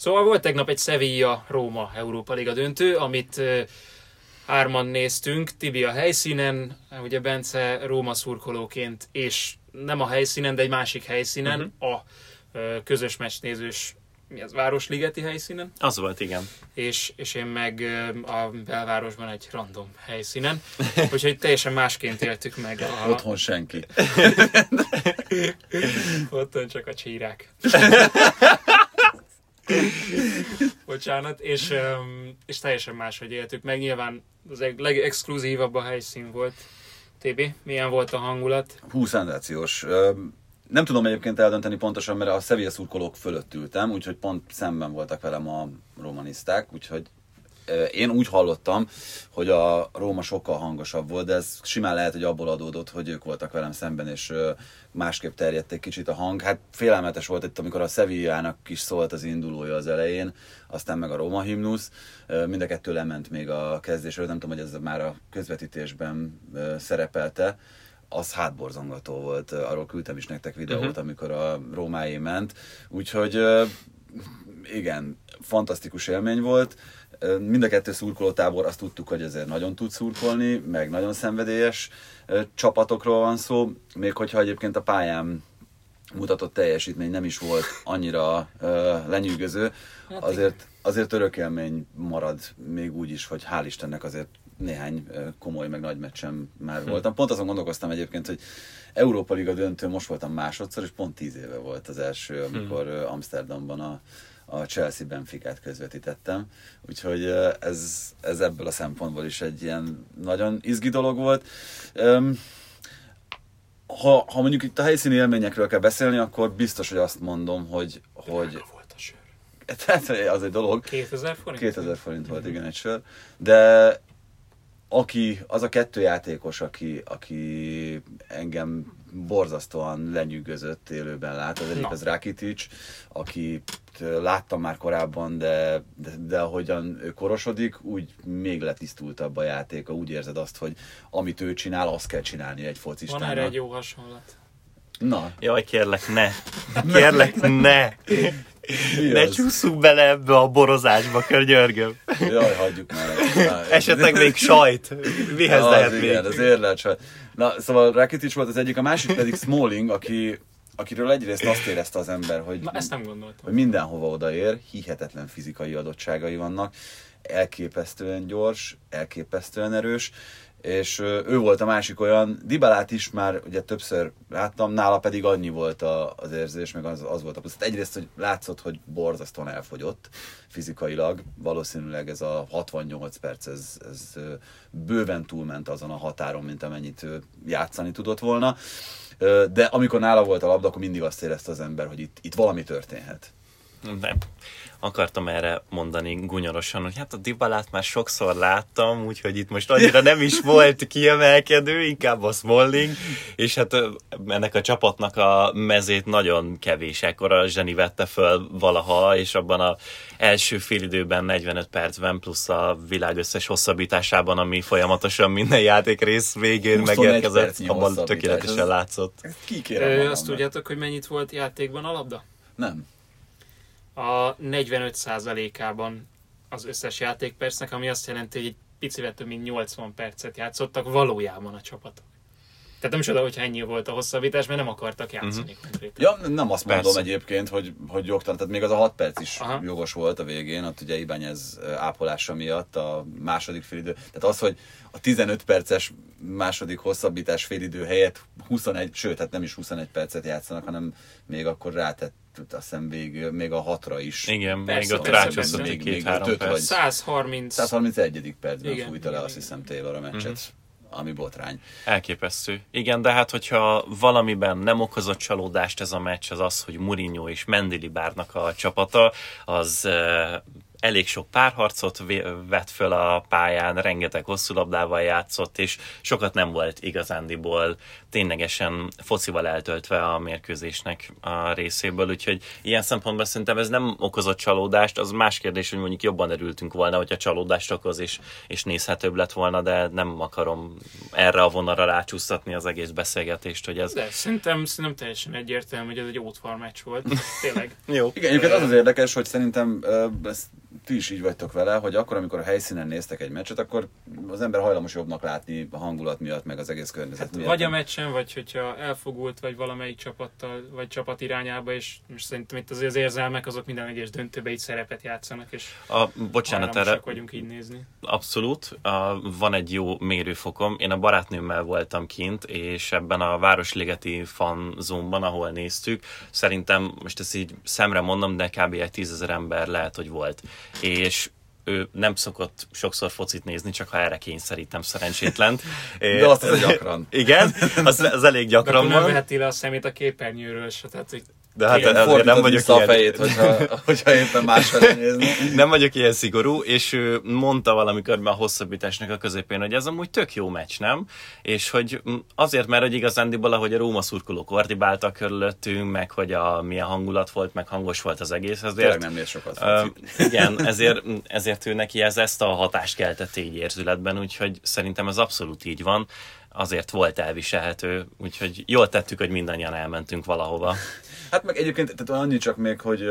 Szóval volt tegnap egy Sevilla-Róma Európa Liga döntő, amit hárman néztünk, Tibi a helyszínen, ugye Bence Róma szurkolóként, és nem a helyszínen, de egy másik helyszínen, uh-huh. a közös meccsnézős mi az, Városligeti helyszínen, Az volt, igen. és, és én meg a belvárosban egy random helyszínen, úgyhogy teljesen másként éltük meg. A, Otthon senki. Otthon csak a csírák. Bocsánat, és, és teljesen máshogy éltük meg. Nyilván az eg- legexkluzívabb a helyszín volt. TB, milyen volt a hangulat? Hú, szenzációs. Nem tudom egyébként eldönteni pontosan, mert a Sevilla szurkolók fölött ültem, úgyhogy pont szemben voltak velem a romaniszták, úgyhogy én úgy hallottam, hogy a Róma sokkal hangosabb volt, de ez simán lehet, hogy abból adódott, hogy ők voltak velem szemben, és másképp terjedt egy kicsit a hang. Hát félelmetes volt itt, amikor a Sevillának is szólt az indulója az elején, aztán meg a Róma himnusz. Mind a kettő lement még a kezdésről, nem tudom, hogy ez már a közvetítésben szerepelte az hátborzongató volt, arról küldtem is nektek videót, uh-huh. amikor a Rómáé ment, úgyhogy igen, fantasztikus élmény volt. Mind a kettő szurkolótábor azt tudtuk, hogy ezért nagyon tud szurkolni, meg nagyon szenvedélyes csapatokról van szó, még hogyha egyébként a pályán mutatott teljesítmény nem is volt annyira ö, lenyűgöző, azért, azért örök élmény marad még úgy is, hogy hál' Istennek azért néhány komoly, meg nagy meccsem már voltam. Pont azon gondolkoztam egyébként, hogy Európa Liga döntő most voltam másodszor, és pont tíz éve volt az első, amikor ö, Amsterdamban a, a Chelsea Benficát közvetítettem. Úgyhogy ez, ez ebből a szempontból is egy ilyen nagyon izgi dolog volt. Ha, ha mondjuk itt a helyszíni élményekről kell beszélni, akkor biztos, hogy azt mondom, hogy, hogy volt a sör. tehát az egy dolog. 2000 forint? 2000 forint volt, igen, egy sör. De aki, az a kettő játékos, aki, aki engem borzasztóan lenyűgözött élőben lát, az egyik Na. az Rakitic, aki láttam már korábban, de, de, de ahogyan ő korosodik, úgy még letisztultabb a játéka, úgy érzed azt, hogy amit ő csinál, azt kell csinálni egy Van focistának. erre egy jó hasonlat. Na, Jaj, kérlek, ne. Kérlek, ne. Ne az? csúszunk bele ebbe a borozásba, környörgöm. Jaj, hagyjuk már. Na, Esetleg még sajt. Mihez az lehet igen, még? az érlelt sajt. Na, szóval Rakitic volt az egyik, a másik pedig Smalling, aki, akiről egyrészt azt érezte az ember, hogy, Na, ezt nem gondoltam. hogy mindenhova odaér, hihetetlen fizikai adottságai vannak, elképesztően gyors, elképesztően erős, és ő volt a másik olyan, Dibalát is már ugye többször láttam, nála pedig annyi volt a, az érzés, meg az, az volt a plusz. Hát Egyrészt, hogy látszott, hogy borzasztóan elfogyott fizikailag, valószínűleg ez a 68 perc, ez, ez bőven túlment azon a határon, mint amennyit játszani tudott volna. De amikor nála volt a labda, akkor mindig azt érezte az ember, hogy itt, itt valami történhet. Nem. Akartam erre mondani gunyorosan, hogy hát a Dibalát már sokszor láttam, úgyhogy itt most annyira nem is volt kiemelkedő, inkább a Smalling, és hát ennek a csapatnak a mezét nagyon kevés ekkora zseni vette föl valaha, és abban a első félidőben 45 percben, plusz a világ összes hosszabbításában, ami folyamatosan minden játékrész végén 21 megérkezett, abban tökéletesen látszott. Ki kérem Ö, azt tudjátok, hogy mennyit volt játékban a labda? Nem. A 45%-ában az összes játékpercnek, ami azt jelenti, hogy egy picivel több mint 80 percet játszottak valójában a csapatok. Tehát nem csoda, hogyha ennyi volt a hosszabbítás, mert nem akartak játszani uh-huh. konkrétan. Ja, nem azt mondom Persze. egyébként, hogy, hogy jogtalan, tehát még az a 6 perc is Aha. Jogos volt a végén, ott ugye Ibányez ápolása miatt a második félidő. Tehát az, hogy a 15 perces második hosszabbítás félidő helyett 21, sőt, hát nem is 21 percet játszanak, hanem még akkor rátett azt hiszem még, még a hatra is. Igen, Persze, még persze. egy Még- két-három ötöt perc. vagy- 130. 131. percben Igen, fújta le igen, azt hiszem Taylor a meccset, Mhm. Ami botrány. Elképesztő. Igen, de hát hogyha valamiben nem okozott csalódást ez a meccs, az az, hogy Mourinho és Mendilibárnak a csapata, az eh, elég sok párharcot vett föl a pályán, rengeteg hosszú labdával játszott, és sokat nem volt igazándiból ténylegesen focival eltöltve a mérkőzésnek a részéből, úgyhogy ilyen szempontból szerintem ez nem okozott csalódást, az más kérdés, hogy mondjuk jobban erültünk volna, hogyha csalódást okoz, és, és nézhetőbb lett volna, de nem akarom erre a vonalra rácsúsztatni az egész beszélgetést, hogy ez... De szerintem, szerintem teljesen egyértelmű, hogy ez egy ótvar meccs volt. Tényleg. Jó. Igen, egyébként az az érdekes, hogy szerintem ezt ti is így vagytok vele, hogy akkor, amikor a helyszínen néztek egy meccset, akkor az ember hajlamos jobbnak látni a hangulat miatt, meg az egész környezet hát, miatt. Vagy a meccsen, vagy hogyha elfogult, vagy valamelyik csapattal, vagy csapat irányába, és most szerintem itt az érzelmek, azok minden egyes döntőbe így szerepet játszanak, és a, bocsánat, erre vagyunk így nézni. Abszolút. A, van egy jó mérőfokom. Én a barátnőmmel voltam kint, és ebben a Városligeti fanzónban, ahol néztük, szerintem most ezt így szemre mondom, de kb. egy tízezer ember lehet, hogy volt és ő nem szokott sokszor focit nézni, csak ha erre kényszerítem szerencsétlent. De azt az gyakran. Igen, az, az elég gyakran De van. nem veheti le a szemét a képernyőről se, tehát hogy de hát azért nem vagyok ilyen... a fejét, hogyha, hogyha éppen másfelé nézni. Nem vagyok ilyen szigorú, és ő mondta valamikor a hosszabbításnak a közepén, hogy ez amúgy tök jó meccs, nem? És hogy azért, mert hogy igazándiból, ahogy a Róma szurkolók ordibáltak körülöttünk, meg hogy a, milyen hangulat volt, meg hangos volt az egész, ezért... Tényleg nem néz sokat. Uh, igen, ezért, ezért ő neki ez ezt a hatást keltett így érzületben, úgyhogy szerintem ez abszolút így van azért volt elviselhető, úgyhogy jól tettük, hogy mindannyian elmentünk valahova. Hát meg egyébként tehát annyi csak még, hogy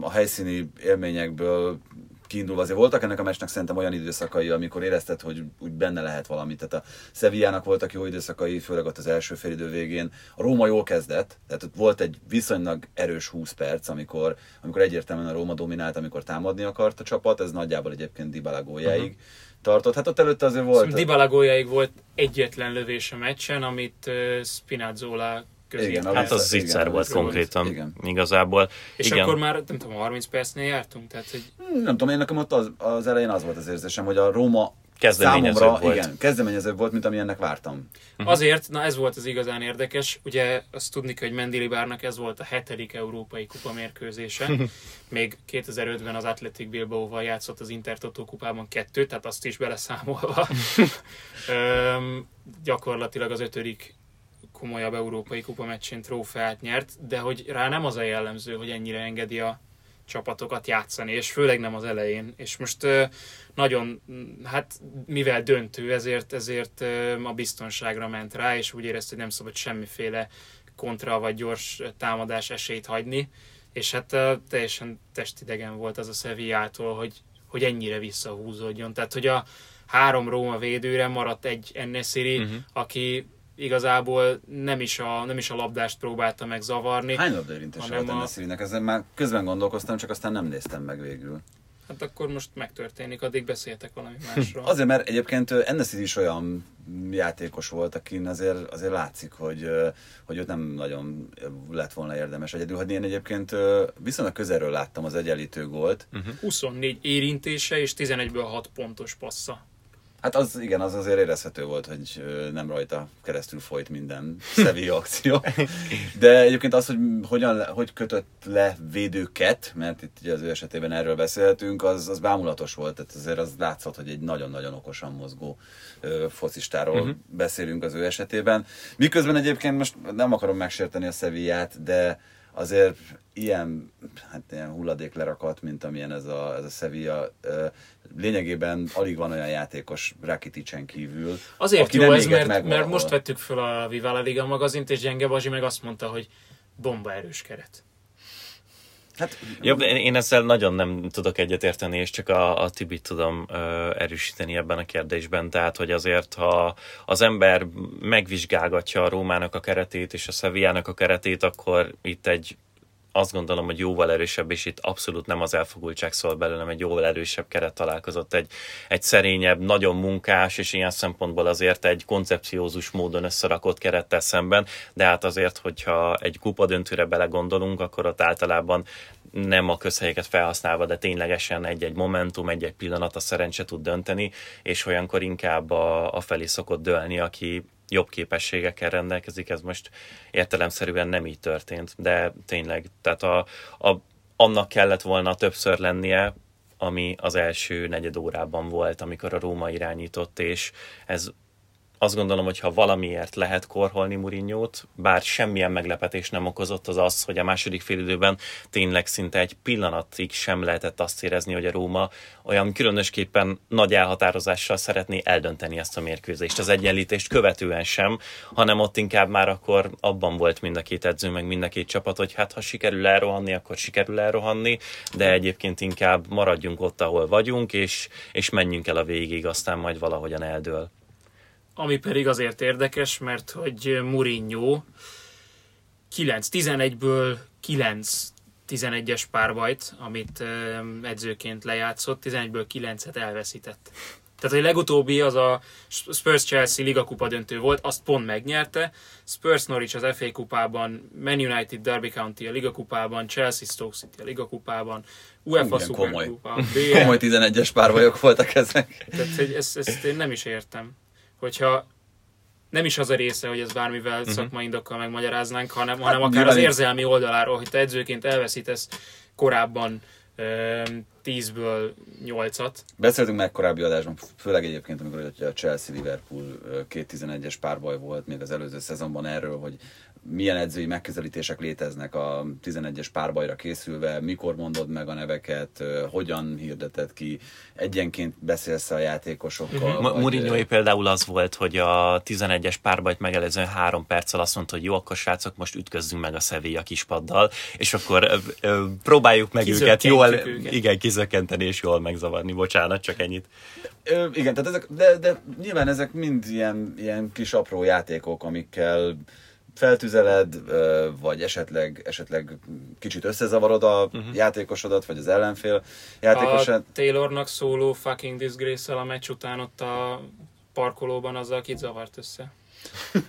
a helyszíni élményekből kiindulva azért voltak ennek a meccsnek szerintem olyan időszakai, amikor érezted, hogy úgy benne lehet valami. Tehát a Sevillának voltak jó időszakai, főleg ott az első félidő végén. A Róma jól kezdett, tehát ott volt egy viszonylag erős 20 perc, amikor, amikor egyértelműen a Róma dominált, amikor támadni akart a csapat, ez nagyjából egyébként Dybala góljáig. Uh-huh tartott. Hát ott előtte azért volt... Szóval Dybala góljáig volt egyetlen lövés a meccsen, amit Spinazzola közé. Igen, hát az zicser volt konkrétan igen. igazából. És igen. akkor már, nem tudom, 30 percnél jártunk? Tehát, hogy... Nem tudom, én nekem ott az, az elején az volt az érzésem, hogy a Róma kezdeményező számomra, volt. Igen, kezdeményezőbb volt, mint amilyennek vártam. Uh-huh. Azért, na ez volt az igazán érdekes, ugye azt tudni kell, hogy Mendilibárnak ez volt a hetedik európai kupa mérkőzése. Még 2005-ben az Athletic Bilbao-val játszott az Intertoto kupában kettő, tehát azt is beleszámolva. Üm, gyakorlatilag az ötödik komolyabb európai kupa meccsén trófeát nyert, de hogy rá nem az a jellemző, hogy ennyire engedi a csapatokat játszani, és főleg nem az elején. És most nagyon, hát mivel döntő, ezért, ezért a biztonságra ment rá, és úgy érezte, hogy nem szabad semmiféle kontra vagy gyors támadás esélyt hagyni, és hát teljesen testidegen volt az a Sevillától, hogy, hogy ennyire visszahúzódjon. Tehát, hogy a három Róma védőre maradt egy Ennesziri, uh-huh. aki igazából nem is a, nem is a labdást próbálta meg zavarni. Hány labdaérintés volt a... Szírinek? Ezen már közben gondolkoztam, csak aztán nem néztem meg végül. Hát akkor most megtörténik, addig beszéltek valami másról. azért, mert egyébként Enneszid is olyan játékos volt, akin azért, azért látszik, hogy, hogy őt nem nagyon lett volna érdemes egyedül hagyni. Én egyébként viszonylag közelről láttam az egyenlítő gólt. Uh-huh. 24 érintése és 11-ből 6 pontos passza. Hát az igen, az azért érezhető volt, hogy nem rajta keresztül folyt minden szevi akció. De egyébként az, hogy hogyan, hogy kötött le védőket, mert itt ugye az ő esetében erről beszélhetünk, az, az bámulatos volt, tehát azért az látszott, hogy egy nagyon-nagyon okosan mozgó focistáról uh-huh. beszélünk az ő esetében. Miközben egyébként most nem akarom megsérteni a Sevillát, de azért ilyen, hát ilyen hulladéklerakat, mint amilyen ez a, ez a Sevilla, lényegében alig van olyan játékos Rakiticen kívül. Azért aki jó ez, mert, mert most vettük fel a Vivala Liga magazint, és Gyenge Bazsi meg azt mondta, hogy bomba erős keret. Hát, Jobb, én ezzel nagyon nem tudok egyetérteni, és csak a, a Tibit tudom ö, erősíteni ebben a kérdésben. Tehát, hogy azért, ha az ember megvizsgálgatja a Rómának a keretét és a Szeviának a keretét, akkor itt egy azt gondolom, hogy jóval erősebb, és itt abszolút nem az elfogultság szól belőlem, egy jóval erősebb keret találkozott, egy, egy szerényebb, nagyon munkás, és ilyen szempontból azért egy koncepciózus módon összerakott kerettel szemben, de hát azért, hogyha egy kupa döntőre belegondolunk, akkor ott általában nem a közhelyeket felhasználva, de ténylegesen egy-egy momentum, egy-egy pillanat a szerencse tud dönteni, és olyankor inkább a, a felé szokott dőlni, aki jobb képességekkel rendelkezik, ez most értelemszerűen nem így történt, de tényleg, tehát a, a, annak kellett volna többször lennie, ami az első negyed órában volt, amikor a Róma irányított, és ez azt gondolom, hogy ha valamiért lehet korholni Murinyót, bár semmilyen meglepetés nem okozott az az, hogy a második félidőben tényleg szinte egy pillanatig sem lehetett azt érezni, hogy a Róma olyan különösképpen nagy elhatározással szeretné eldönteni ezt a mérkőzést. Az egyenlítést követően sem, hanem ott inkább már akkor abban volt mind a két edző, meg mind a két csapat, hogy hát ha sikerül elrohanni, akkor sikerül elrohanni, de egyébként inkább maradjunk ott, ahol vagyunk, és, és menjünk el a végig, aztán majd valahogyan eldől. Ami pedig azért érdekes, mert hogy Mourinho 9-11-ből 9 11-es párbajt, amit edzőként lejátszott, 11-ből 9-et elveszített. Tehát a legutóbbi az a Spurs-Chelsea Liga kupa döntő volt, azt pont megnyerte. Spurs Norwich az FA kupában, Man United Derby County a Liga kupában, Chelsea Stoke City a Liga kupában, UEFA Super komoly. Kupa, Komoly 11-es párbajok voltak ezek. Tehát hogy ezt, ezt én nem is értem hogyha nem is az a része, hogy ez bármivel uh-huh. szakmai indokkal megmagyaráznánk, hanem, hanem Hát, akár az érzelmi oldaláról, hogy te edzőként elveszítesz korábban 10-ből 8-at. Beszéltünk meg korábbi adásban, főleg egyébként, amikor a Chelsea-Liverpool ö, két 11-es párbaj volt még az előző szezonban erről, hogy milyen edzői megközelítések léteznek a 11-es párbajra készülve, mikor mondod meg a neveket, hogyan hirdeted ki, egyenként beszélsz a játékosokkal. Ö, Mourinhoé például az volt, hogy a 11-es párbajt megelőzően három perccel azt mondta, hogy jó, akkor srácok, most ütközzünk meg a Sevilla kispaddal, és akkor ö, ö, próbáljuk meg őket jól, őket. igen, kizökkenteni és jól megzavarni. Bocsánat, csak ennyit. Ö, igen, tehát ezek, de, de nyilván ezek mind ilyen, ilyen kis apró játékok, amikkel feltüzeled, vagy esetleg, esetleg kicsit összezavarod a uh-huh. játékosodat, vagy az ellenfél játékosát. A Taylornak szóló fucking disgrace a meccs után ott a parkolóban azzal kit zavart össze.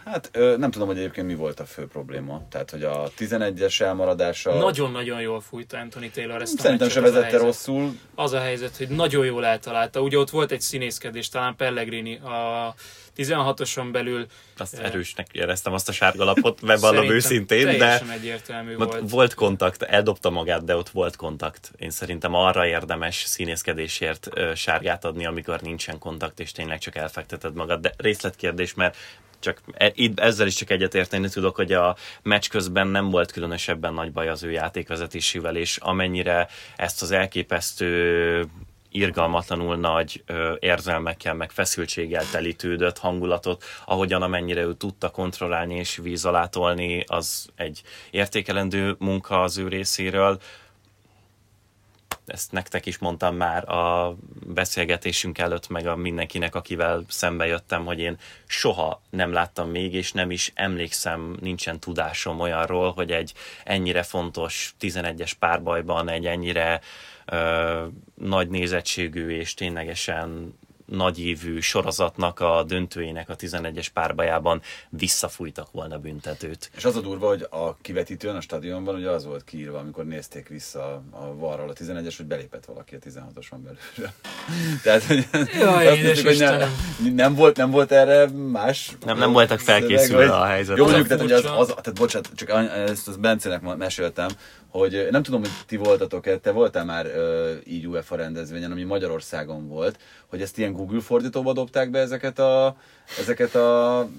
Hát ö, nem tudom, hogy egyébként mi volt a fő probléma. Tehát, hogy a 11-es elmaradása... Nagyon-nagyon jól fújta Anthony Taylor ezt a Szerintem se vezette helyzet. rosszul. Az a helyzet, hogy nagyon jól eltalálta. Ugye ott volt egy színészkedés, talán Pellegrini a 16-oson belül. Azt erősnek éreztem azt a sárgalapot, bevallom Szerintem őszintén, de egyértelmű volt. volt kontakt, eldobta magát, de ott volt kontakt. Én szerintem arra érdemes színészkedésért sárgát adni, amikor nincsen kontakt, és tényleg csak elfekteted magad. De részletkérdés, mert csak e- ezzel is csak egyetérteni tudok, hogy a meccs közben nem volt különösebben nagy baj az ő játékvezetésével, és amennyire ezt az elképesztő irgalmatlanul nagy ö, érzelmekkel, meg feszültséggel telítődött hangulatot, ahogyan amennyire ő tudta kontrollálni és víz alá az egy értékelendő munka az ő részéről. Ezt nektek is mondtam már a beszélgetésünk előtt, meg a mindenkinek, akivel szembe jöttem, hogy én soha nem láttam még, és nem is emlékszem, nincsen tudásom olyanról, hogy egy ennyire fontos 11-es párbajban, egy ennyire ö, nagy nézettségű és ténylegesen nagyívű sorozatnak a döntőjének a 11-es párbajában visszafújtak volna büntetőt. És az a durva, hogy a kivetítőn, a stadionban ugye az volt kiírva, amikor nézték vissza a varral a 11-es, hogy belépett valaki a 16-oson belül. Tehát, hogy Jaj, azt hogy nem, nem, volt, nem volt erre más... Nem- nem voltak felkészülve a helyzetre. Jó, mondjuk, tehát, hogy az, az, tehát bocsánat, csak ezt az Bencének meséltem, hogy nem tudom, hogy ti voltatok-e, te voltál már ö, így UEFA rendezvényen, ami Magyarországon volt, hogy ezt ilyen Google fordítóba dobták be ezeket a, ezeket a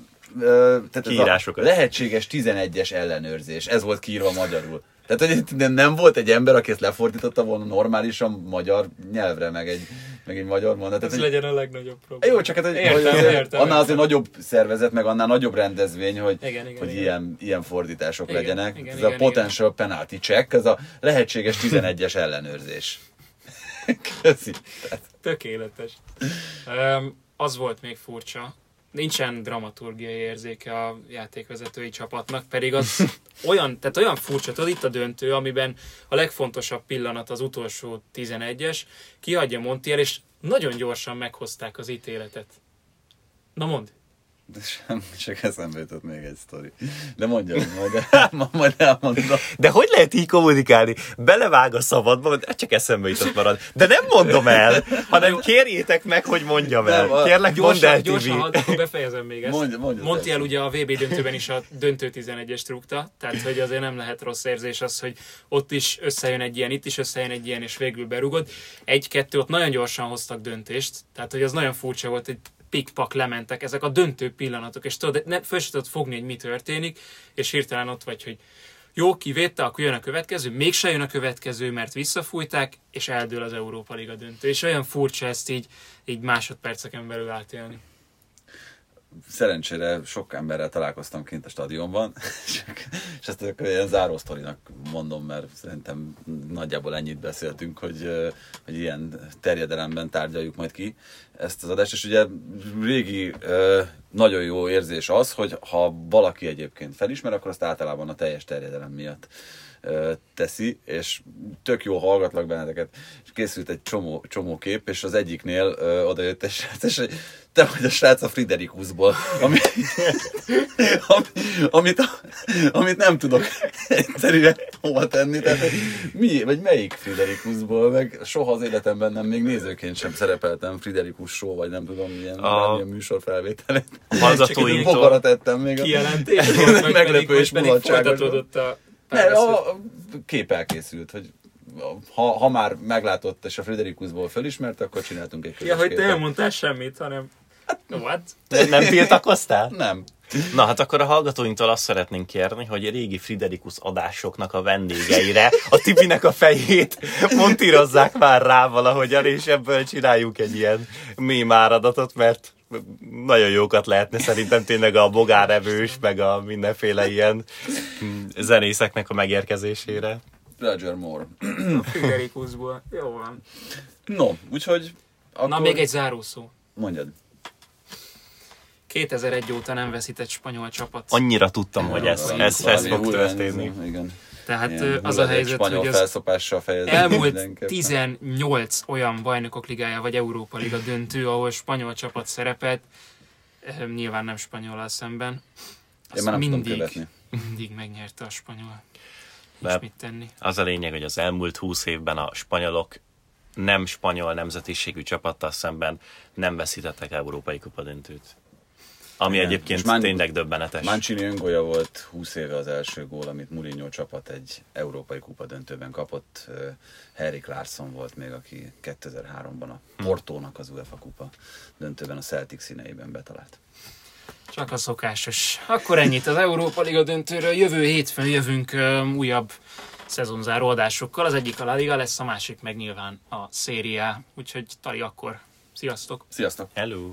ö, tehát ez a lehetséges 11-es ellenőrzés, ez volt kiírva magyarul. Tehát, hogy nem, nem volt egy ember, aki ezt lefordította volna normálisan magyar nyelvre, meg egy, meg egy magyar mondat. Ez hogy, legyen a legnagyobb probléma. jó, csak hát, hogy, Értem, hogy azért, értem, annál értem. azért nagyobb szervezet, meg annál nagyobb rendezvény, hogy, Igen, igen, hogy igen. Ilyen, ilyen fordítások Igen, legyenek. igen, ez igen, a potential penalty check, ez a lehetséges 11-es ellenőrzés. Köszi. Tehát, Tökéletes. Um, az volt még furcsa. Nincsen dramaturgiai érzéke a játékvezetői csapatnak, pedig az olyan, tehát olyan furcsa, tudod, itt a döntő, amiben a legfontosabb pillanat az utolsó 11-es, kiadja Montiel, és nagyon gyorsan meghozták az ítéletet. Na mondd. De sem, csak eszembe jutott még egy sztori. De mondja, majd, el, majd elmondom. De hogy lehet így kommunikálni? Belevág a szabadba, de csak eszembe jutott marad. De nem mondom el, hanem kérjétek meg, hogy mondjam el. Nem, Kérlek, mondd el, Gyorsan, gyorsan, hadd, akkor befejezem még ezt. Mondja- mondja, Montiel persze. ugye a VB döntőben is a döntő 11-es trukta, tehát hogy azért nem lehet rossz érzés az, hogy ott is összejön egy ilyen, itt is összejön egy ilyen, és végül berugod. Egy-kettő ott nagyon gyorsan hoztak döntést, tehát hogy az nagyon furcsa volt, hogy pikpak lementek, ezek a döntő pillanatok, és tudod, ne, föl se tudod fogni, hogy mi történik, és hirtelen ott vagy, hogy jó, kivédte, akkor jön a következő, mégse jön a következő, mert visszafújták, és eldől az Európa Liga döntő. És olyan furcsa ezt így, így másodperceken belül átélni. Szerencsére sok emberrel találkoztam kint a stadionban, és ezt akkor ilyen záró sztorinak mondom, mert szerintem nagyjából ennyit beszéltünk, hogy, hogy ilyen terjedelemben tárgyaljuk majd ki ezt az adást, és ugye régi nagyon jó érzés az, hogy ha valaki egyébként felismer, akkor azt általában a teljes terjedelem miatt teszi, és tök jó hallgatlak benneteket, és készült egy csomó, csomó kép, és az egyiknél ö, oda jött egy srác, és te vagy a srác a Friderikusból, ami, ami, amit, amit nem tudok egyszerűen hova tenni, tehát mi, vagy melyik Friderikusból, meg soha az életemben nem, még nézőként sem szerepeltem Friderikus show, vagy nem tudom, milyen, A- a... műsor felvételét. hallgatóinktól- a- Kijelentés volt, meg Meglepő és mulatságos folytatódott a Ne, a a kép elkészült, hogy ha, ha már meglátott és a Friderikusból fölismerte, akkor csináltunk egy Ja, hogy te nem mondtál semmit, hanem... What? Nem, nem tiltakoztál? Nem. Na hát akkor a hallgatóinktól azt szeretnénk kérni, hogy a régi Friderikus adásoknak a vendégeire a Tibinek a fejét montírozzák már rá valahogyan, és ebből csináljuk egy ilyen mém áradatot, mert nagyon jókat lehetne szerintem tényleg a bogárevős, meg a mindenféle ilyen zenészeknek a megérkezésére. Roger Moore. Friderikusból. Jó van. No, úgyhogy akkor... Na, még egy zárószó. Mondjad. 2001 óta nem veszített spanyol csapat. Annyira tudtam, hogy ez, ez, ez fog történni. Igen. Tehát Ilyen az a helyzet, spanyol hogy az elmúlt mindenképpen. 18 olyan bajnokok ligája vagy Európa Liga döntő, ahol spanyol csapat szerepelt, nyilván nem spanyolal szemben. Én Azt már nem mindig, követni. mindig megnyerte a spanyol. De- mit tenni. Az a lényeg, hogy az elmúlt húsz évben a spanyolok nem spanyol nemzetiségű csapattal szemben nem veszítettek európai kupadöntőt. Ami Igen, egyébként Man- tényleg döbbenetes. Mancini öngolya volt 20 éve az első gól, amit Mourinho csapat egy európai kupa döntőben kapott. Harry Clarkson volt még, aki 2003-ban a Portónak az UEFA kupa döntőben a Celtic színeiben betalált. Csak a szokásos. Akkor ennyit az Európa Liga döntőről. Jövő hétfőn jövünk újabb szezonzáró adásokkal. Az egyik a La Liga lesz, a másik meg nyilván a szériá. Úgyhogy Tali akkor. Sziasztok! Sziasztok! Hello!